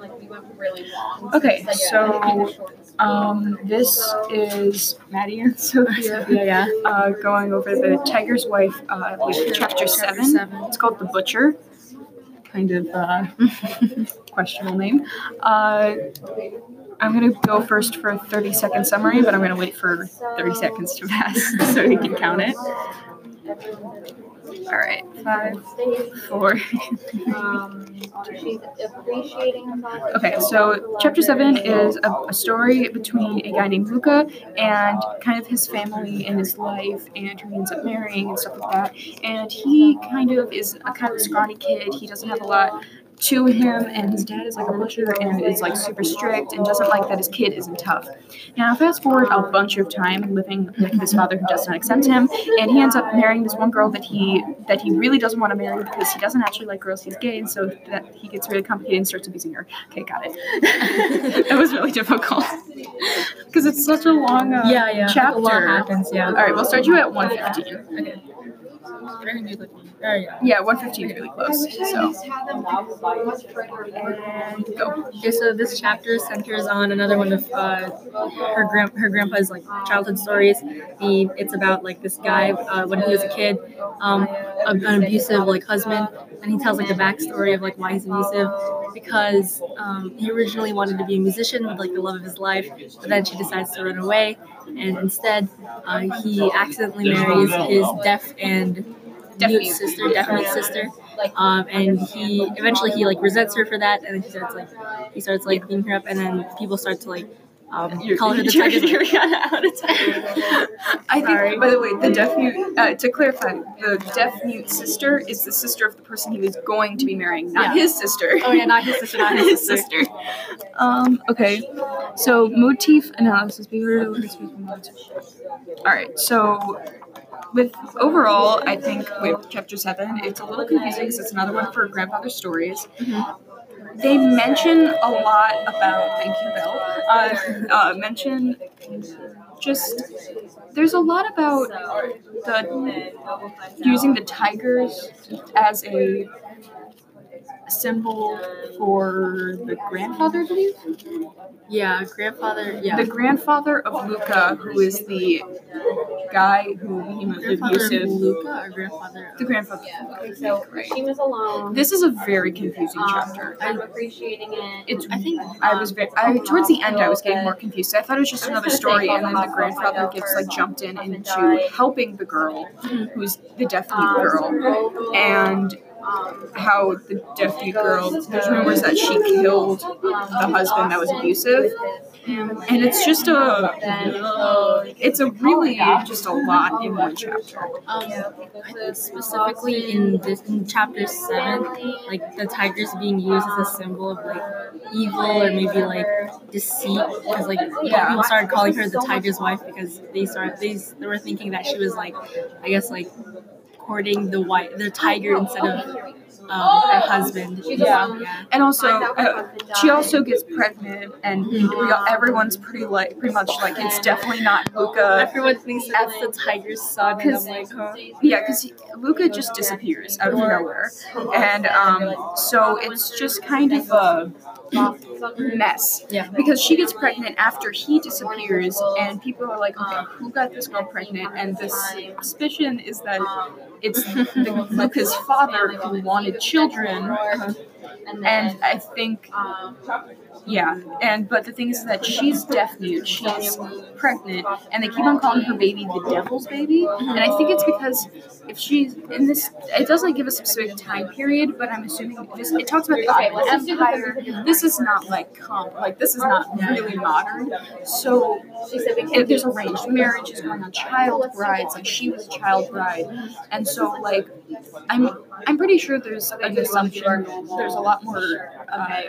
like we went really long. Okay, so, I think it's short and sweet. Um, this is Maddie and Sophia Yeah, yeah. uh, going over the Tiger's Wife, uh, with chapter seven. seven. It's called The Butcher. Kind of uh, questionable name. Uh, I'm gonna go first for a 30 second summary, but I'm gonna wait for 30 seconds to pass so you can count it. All right, five, four. Um, she's appreciating. Okay, so chapter seven is a, a story between a guy named Luka and kind of his family and his life and who he ends up marrying and stuff like that. And he kind of is a kind of scrawny kid. He doesn't have a lot to him, and his dad is like a butcher and is like super strict and doesn't like that his kid isn't tough. Now, fast forward a bunch of time living with his father who does not accept him, and he ends up marrying this one girl that he that he really doesn't want to marry because he doesn't actually like girls. He's gay, and so that he gets really complicated and starts abusing her. Okay, got it. that was really difficult because it's such a long uh, Yeah, yeah. chapter. A lot happens, yeah. All right, we'll start you at 115. Okay. Yeah. Yeah, 115 is really close. So go. Okay, so this chapter centers on another one of uh, her grand her grandpa's like childhood stories. He it's about like this guy uh, when he was a kid, um, an abusive like husband, and he tells like the backstory of like why he's abusive because um, he originally wanted to be a musician with like the love of his life, but then she decides to run away, and instead uh, he accidentally marries his deaf and Deaf mute mute. sister, deaf mute sister. Um, and he eventually he like resents her for that, and then he starts like he starts like beating her up, and then people start to like um, You're, call her the you're, tiger's you're wife. out of time. I think, by the way, the deaf mute, uh, to clarify, the deaf mute sister is the sister of the person he was going to be marrying, not Yeah. his sister. Oh yeah, not his sister, not his sister. Um, okay, so motif analysis. Be. All right, so with overall, I think with chapter seven, it's a little confusing because it's another one for grandfather stories. They mention a lot about thank you, Bill. Uh, uh, mention just there's a lot about the using the tigers as a symbol for the grandfather, I believe. Yeah, grandfather. Yeah, The grandfather of Luka, who is the guy who of abusive. Luka or grandfather. The grandfather. Okay, so she was alone. This is a very confusing um, chapter. I'm appreciating it. It's. I think I was very. I towards the end, I was getting more confused. I thought it was just another story, and then the grandfather gets like jumped in into helping the girl, who's the deaf mute girl, and um, how the deaf girl. There's rumors that she killed the husband that was abusive, and it's just a. It's a really just a lot in one chapter. Um, specifically in this in chapter seven, like the tigers being used as a symbol of like evil or maybe like deceit, because like Yeah. people started calling her the tiger's wife because they started they they were thinking that she was like, I guess like courting the white the tiger instead of um, her husband. Yeah. yeah. And also, uh, she also gets pregnant, and we all, everyone's pretty like pretty much like it's definitely not Luka. Everyone thinks that's the tiger's son, and I'm like, huh? Yeah, because Luka just disappears out of nowhere, and um, so it's just kind of a mess. Yeah. Because she gets pregnant after he disappears, and people are like, okay, who got this girl pregnant? And the suspicion is that it's the, Luka's father who wanted children. Uh-huh. And I think, yeah, and but the thing is that she's deaf mute, she's pregnant, and they keep on calling her baby the devil's baby. And I think it's because if she's in this, it doesn't give a specific time period, but I'm assuming this, it talks about the Ottoman Empire. This is not like comp, like this is not really modern. So if there's arranged marriages going on, child brides, like she was a child bride, and so like I'm I'm pretty sure there's an assumption there's a lot more uh,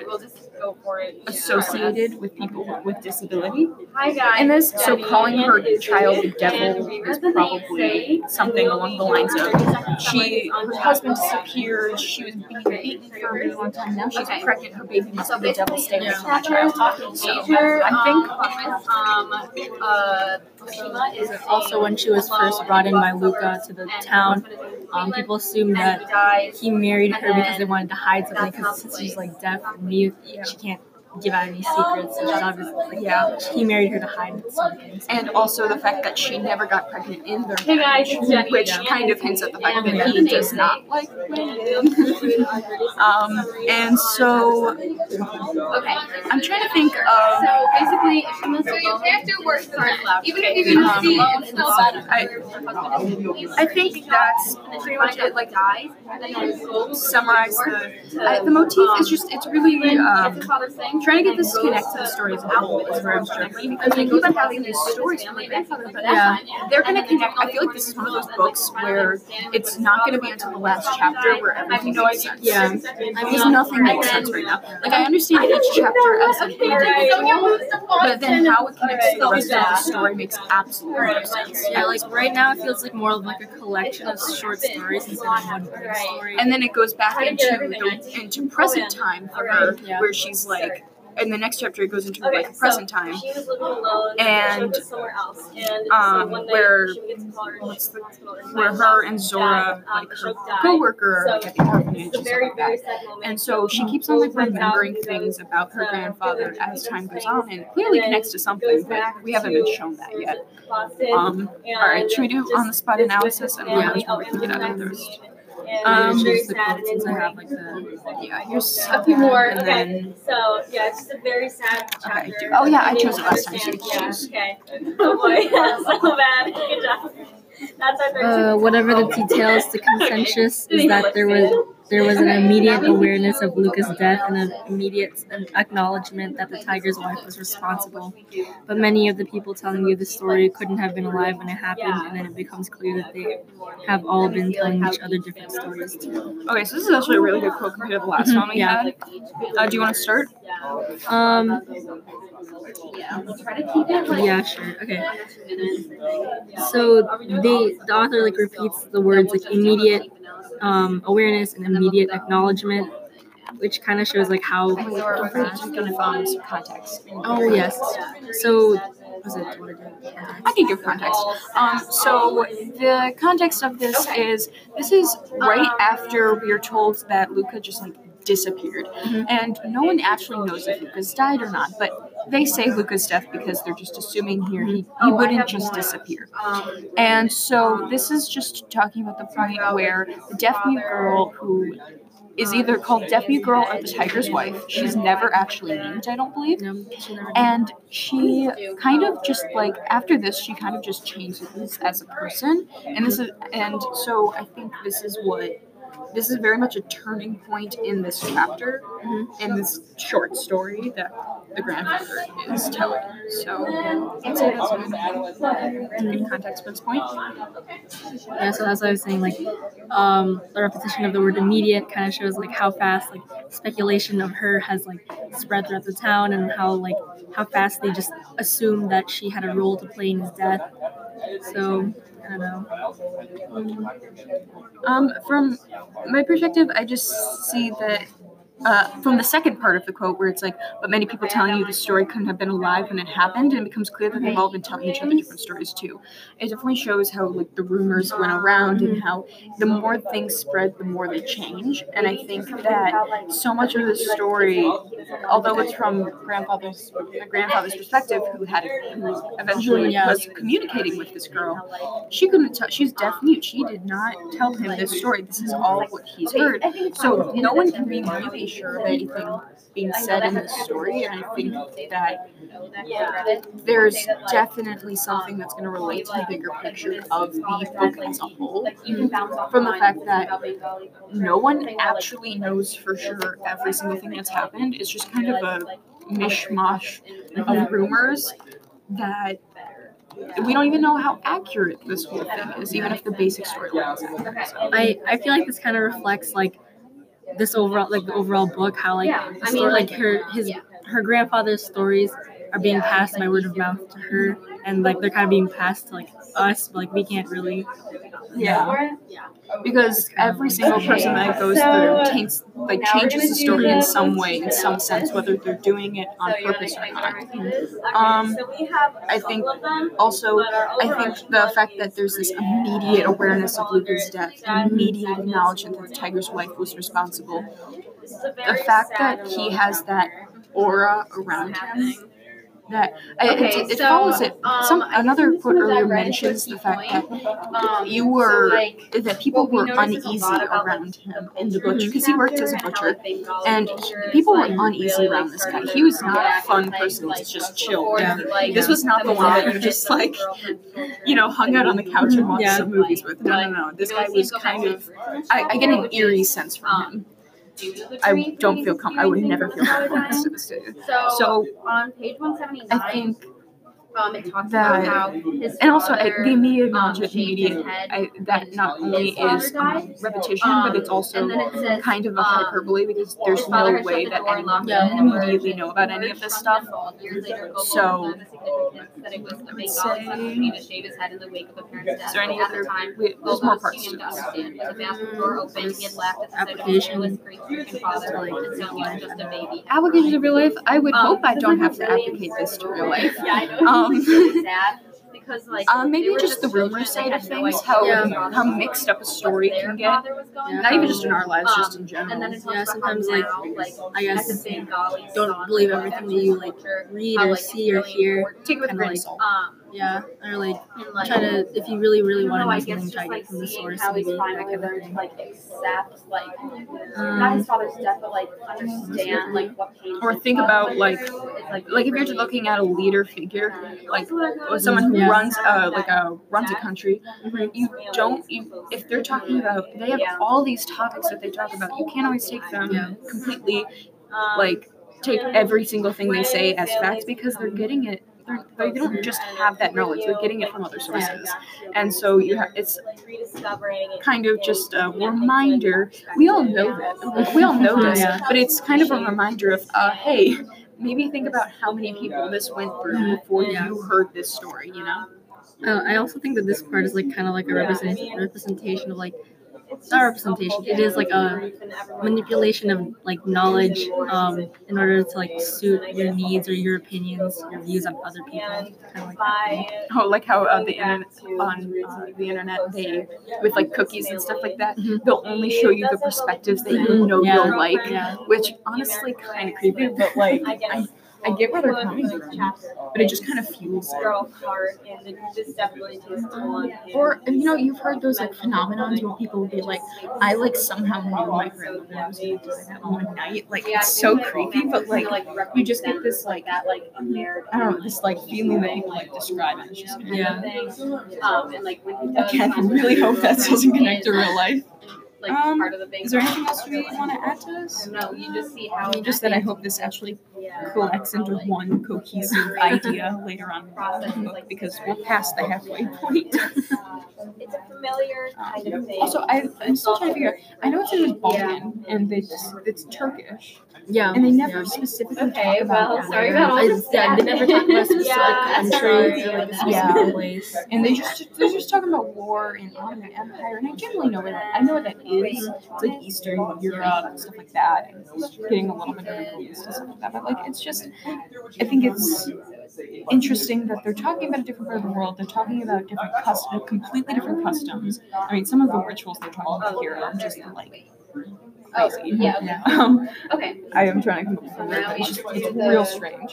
go for it. associated with people with disability. Hi guys. in this. So calling her child the devil is probably something along the lines of she her husband disappeared, she was being beaten for a really long time. Now she's pregnant, her baby must be the devil staying with that child. So I think um, um, uh, Also, when she was first brought in by Luka to the town, um, people assumed that he married her because they wanted to hide something because since she's like deaf and mute, Yeah. She can't give out any secrets. So she's obviously Yeah. he married her to hide some things. And also the fact that she never got pregnant in their Hey guys, Jenny. which Yeah. kind of hints at the fact that he does not like women. um, and so Okay. I'm trying to think of So basically, if she wants to go, have to work for it. Even if you you can see don't it's still it, better. I, I think that's pretty much it. Like dies. summarize the I, the motif is just it's really um, trying to get this to connect to the stories whole is where I'm struggling because I keep on having these stories from my grandfather, but Yeah. they're gonna connect. I feel like this is one of those books where it's not gonna be until the last chapter where everything makes sense. Yeah. Because nothing makes sense right now. Like I understand each chapter as an individual, but then how it connects to the rest of the uh, story makes absolutely no sense. Yeah, like right now it feels like more of like a collection of short stories instead of one big story. And then it goes back into the, into present time for her, where she's like, in the next chapter it goes into like present time, She was living alone And, somewhere else. And um, so where- she gets called what's the- where her and Zora, um, like her coworker, So, at the orphanage and very, like very sad moment. And so she keeps on like Goes back out remembering things about her to grandfather as time goes on, and clearly connects to something, but we haven't been shown that yet. Um, all right, should we do on the spot analysis and family we'll out we can get out of thirst? Um, it's very sad and I have like the Yeah, here's A few more. and Okay. then So yeah, it's just a very sad chapter. do- oh, yeah, I chose it last time, so understand- you can choose. Yeah, okay. Oh boy, so bad. Good job. That's our third uh, whatever the details, the consensus is that there was there was an immediate awareness of Luka's death and an immediate acknowledgement that the tiger's wife was responsible. But many of the people telling you the story couldn't have been alive when it happened, and then it becomes clear that they have all been telling each other different stories too. okay, so this is actually a really good quote compared to the last Mhm, one we yeah. had. Uh, do you want to start? Um, Yeah, we'll try to keep it like. yeah, sure. Okay. So they the author like repeats the words like immediate um, awareness and immediate acknowledgement, which kind of shows like how. Don't forget to confirm some context. Oh yes. So was it? what did it- I can give context. Um, so the context of this is this is right after we are told that Luka just like disappeared, Mhm. and no one actually knows if Luka's died or not. But they say Luka's death because they're just assuming here he, he wouldn't just disappear. And so this is just talking about the point where the deaf mute girl who is either called deaf mute girl or the tiger's wife. She's never actually named, I don't believe. No, she never did. And she kind of just like after this, she kind of just changes as a person, and this is and so I think this is what this is very much a turning point in this chapter, Mhm. in this short story that the grandfather is telling. So I'd say that's a good context for this point. Yeah, so that's what I was saying. Like, um, the repetition of the word immediate kind of shows like how fast like speculation of her has like spread throughout the town, and how like how fast they just assumed that she had a role to play in his death. So I don't know. Um, from my perspective, I just see that uh, from the second part of the quote where it's like, but many people telling you the story couldn't have been alive when it happened, and it becomes clear that they've all been telling each other different stories too. It definitely shows how like the rumors went around and how the more things spread, the more they change. And I think that so much of the story, although it's from grandfather's the grandfather's perspective, who had who eventually Yeah. was communicating with this girl, she couldn't tell. She's deaf mute. She did not tell him this story. This is all what he's heard. So no one can be really sure of anything being said in this story. And I think that there's definitely something that's going to relate to the bigger picture of the book as a whole. From the fact that no one actually knows for sure every single thing that's happened. It's just kind of a mishmash of rumors that we don't even know how accurate this whole thing is, even if the basic storyline is accurate. I I feel like this kind of reflects like this overall like the overall book how like Yeah, I mean, like her his her grandfather's stories are being passed by word of mouth to her and like they're kind of being passed to like us like we can't really yeah. Because every single person that goes through taints, like changes the story in some way, in some sense, whether they're doing it on purpose or not. Um, so we have a I think couple of them, Also, I think the fact that there's this immediate awareness of Luka's death, immediate acknowledgement that the tiger's wife was responsible, This is a the fact that he has that aura around him that Okay, it, it so, follows it. um, Some guess another quote earlier mentions the fact that Um, you so, were like, that people what we were noticed is a uneasy around him in the butcher because he worked as a chapter and how, butcher and people were uneasy around this guy. He was not a fun person to just chill This was not the one that you just like you know hung out on the couch and watched some movies with. No, no, no. This guy was kind of I, I get an eerie sense from him. I don't feel comfortable. I would never feel comfortable next to this dude. So, So on page 179, I think um, it talks that- about how his and also father, the immediate um, knowledge of shaved his immediate head I, that not only is um, repetition Um, but it's also it says, kind of a um, hyperbole because there's no way the that door and locked anyone Yeah. can immediately know about any of this stuff. So, the significance that it was the I would Bengali say- to shave his head in the wake of a parent's death. Is there any other? time, there's more parts to young this. With the bathroom door open, he had laughed at the sight of his Application. fearless, grief-stricken father, Like, and so he was just a baby. Applications of real life. I would Um, hope I don't have to applicate this to real life. Um, sad because like Uh, maybe were just the rumor side of had no things, how Yeah. how mixed up a story can get. father was going Yeah. Not even just in our lives, just in Um, general. And then it Yeah, sometimes, like, now, like I guess, don't believe everything that you like read or see or hear. Take it with a grain of salt. Um, Yeah, or like and like try to if you really really want don't to know, I guess something, try to like get from the source. how he's maybe finally kind of learned to thing. like accept like not Um, his father's death, but like understand like what pain. Or think about, like- through. Like Like if you're really- looking at a leader figure, like or someone who Yeah. runs a like a runs a country, you don't you if they're talking about they have all these topics that they talk about. You can't always take them Yeah. completely Um, like take every single thing they say as facts because they're getting it. They're, they don't just have that knowledge; they're getting it from other sources, and so you have it's kind of just a reminder. We all know that. We all know this, but it's kind of a reminder of, uh, hey, maybe think about how many people this went through before you heard this story. You know? Uh, I also think that this part is like kind of like a representation representation of like not representation. It is like a manipulation of like knowledge um, in order to like suit your needs or your opinions, your views on other people. Kind of like. Oh, like how uh, the internet on uh, the internet they with like cookies and stuff like that, Mhm. they'll only show you the perspectives that you know Yeah. you'll like, Yeah. which honestly kind of creepy, but like I, I get where they're coming from, but it just kind of fuels it. girl part, and it definitely takes a toll on him. Or you know, you've heard those like phenomenons where people will be like, I like somehow knew my grandmother was going to die that one night. Like it's so creepy, but like you just get this like that like American I don't know, this like feeling that people like describe and it's just Yeah. thing. Um, and like when he does Again, I really hope that doesn't connect to real life. Like Um, part of the big. Is there anything else we want to add to this? No, you just see how. Just that I hope this actually collects into one cohesive idea later on in the book because we're past the halfway point. It's a familiar kind of thing. Also, I, I'm still trying to figure out. I know it's in Balkan and it's it's Turkish, Yeah. and they never yeah. specifically Okay, talk about well, sorry about all this. yeah, they never talk about specific yeah, country or like a specific yeah. place. And they just they're just talking about war and Ottoman Empire, and I generally know what that, I know what that is. It's like Eastern Europe and stuff like that, and getting a little bit of Middle East and stuff like that. But like, it's just I think it's interesting that they're talking about a different part of the world. They're talking about different custom, completely different customs. I mean, some of the rituals they're talking about here are just like Oh, crazy. yeah, okay. Um, Okay. I am trying to come up with a word. It's just it's real strange.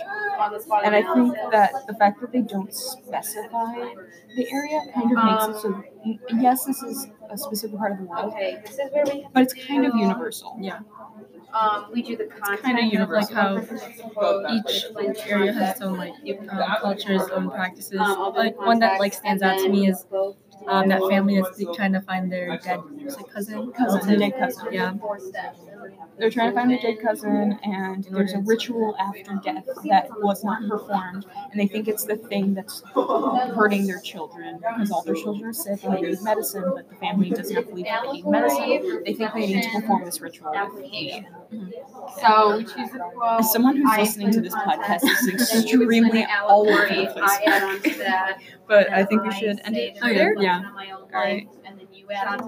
And I think that the fact that they don't specify the area kind of makes it so. Yes, this is a specific part of the world, Okay, this is where we. but it's kind of universal. Yeah. Um, we do the content. kinda of, universal. Like how Each area has its own like um, cultures, own practices. Um, all Like one that like stands out to me is go um, that family that's trying to find their dead like cousin. Cousin, dead cousin. Yeah. Four steps. They're trying to find their dead cousin, and there's a ritual after death that was not performed, and they think it's the thing that's hurting their children because all their children are sick and they need medicine, but the family does not believe that they need medicine. They think they need to perform this ritual. Application. So we choose a quote. As someone who's listening to this podcast is then you explain extremely the all over the place. I add on but I think we should end it say Oh, yeah. Yeah. my own Alright. life, And then you add on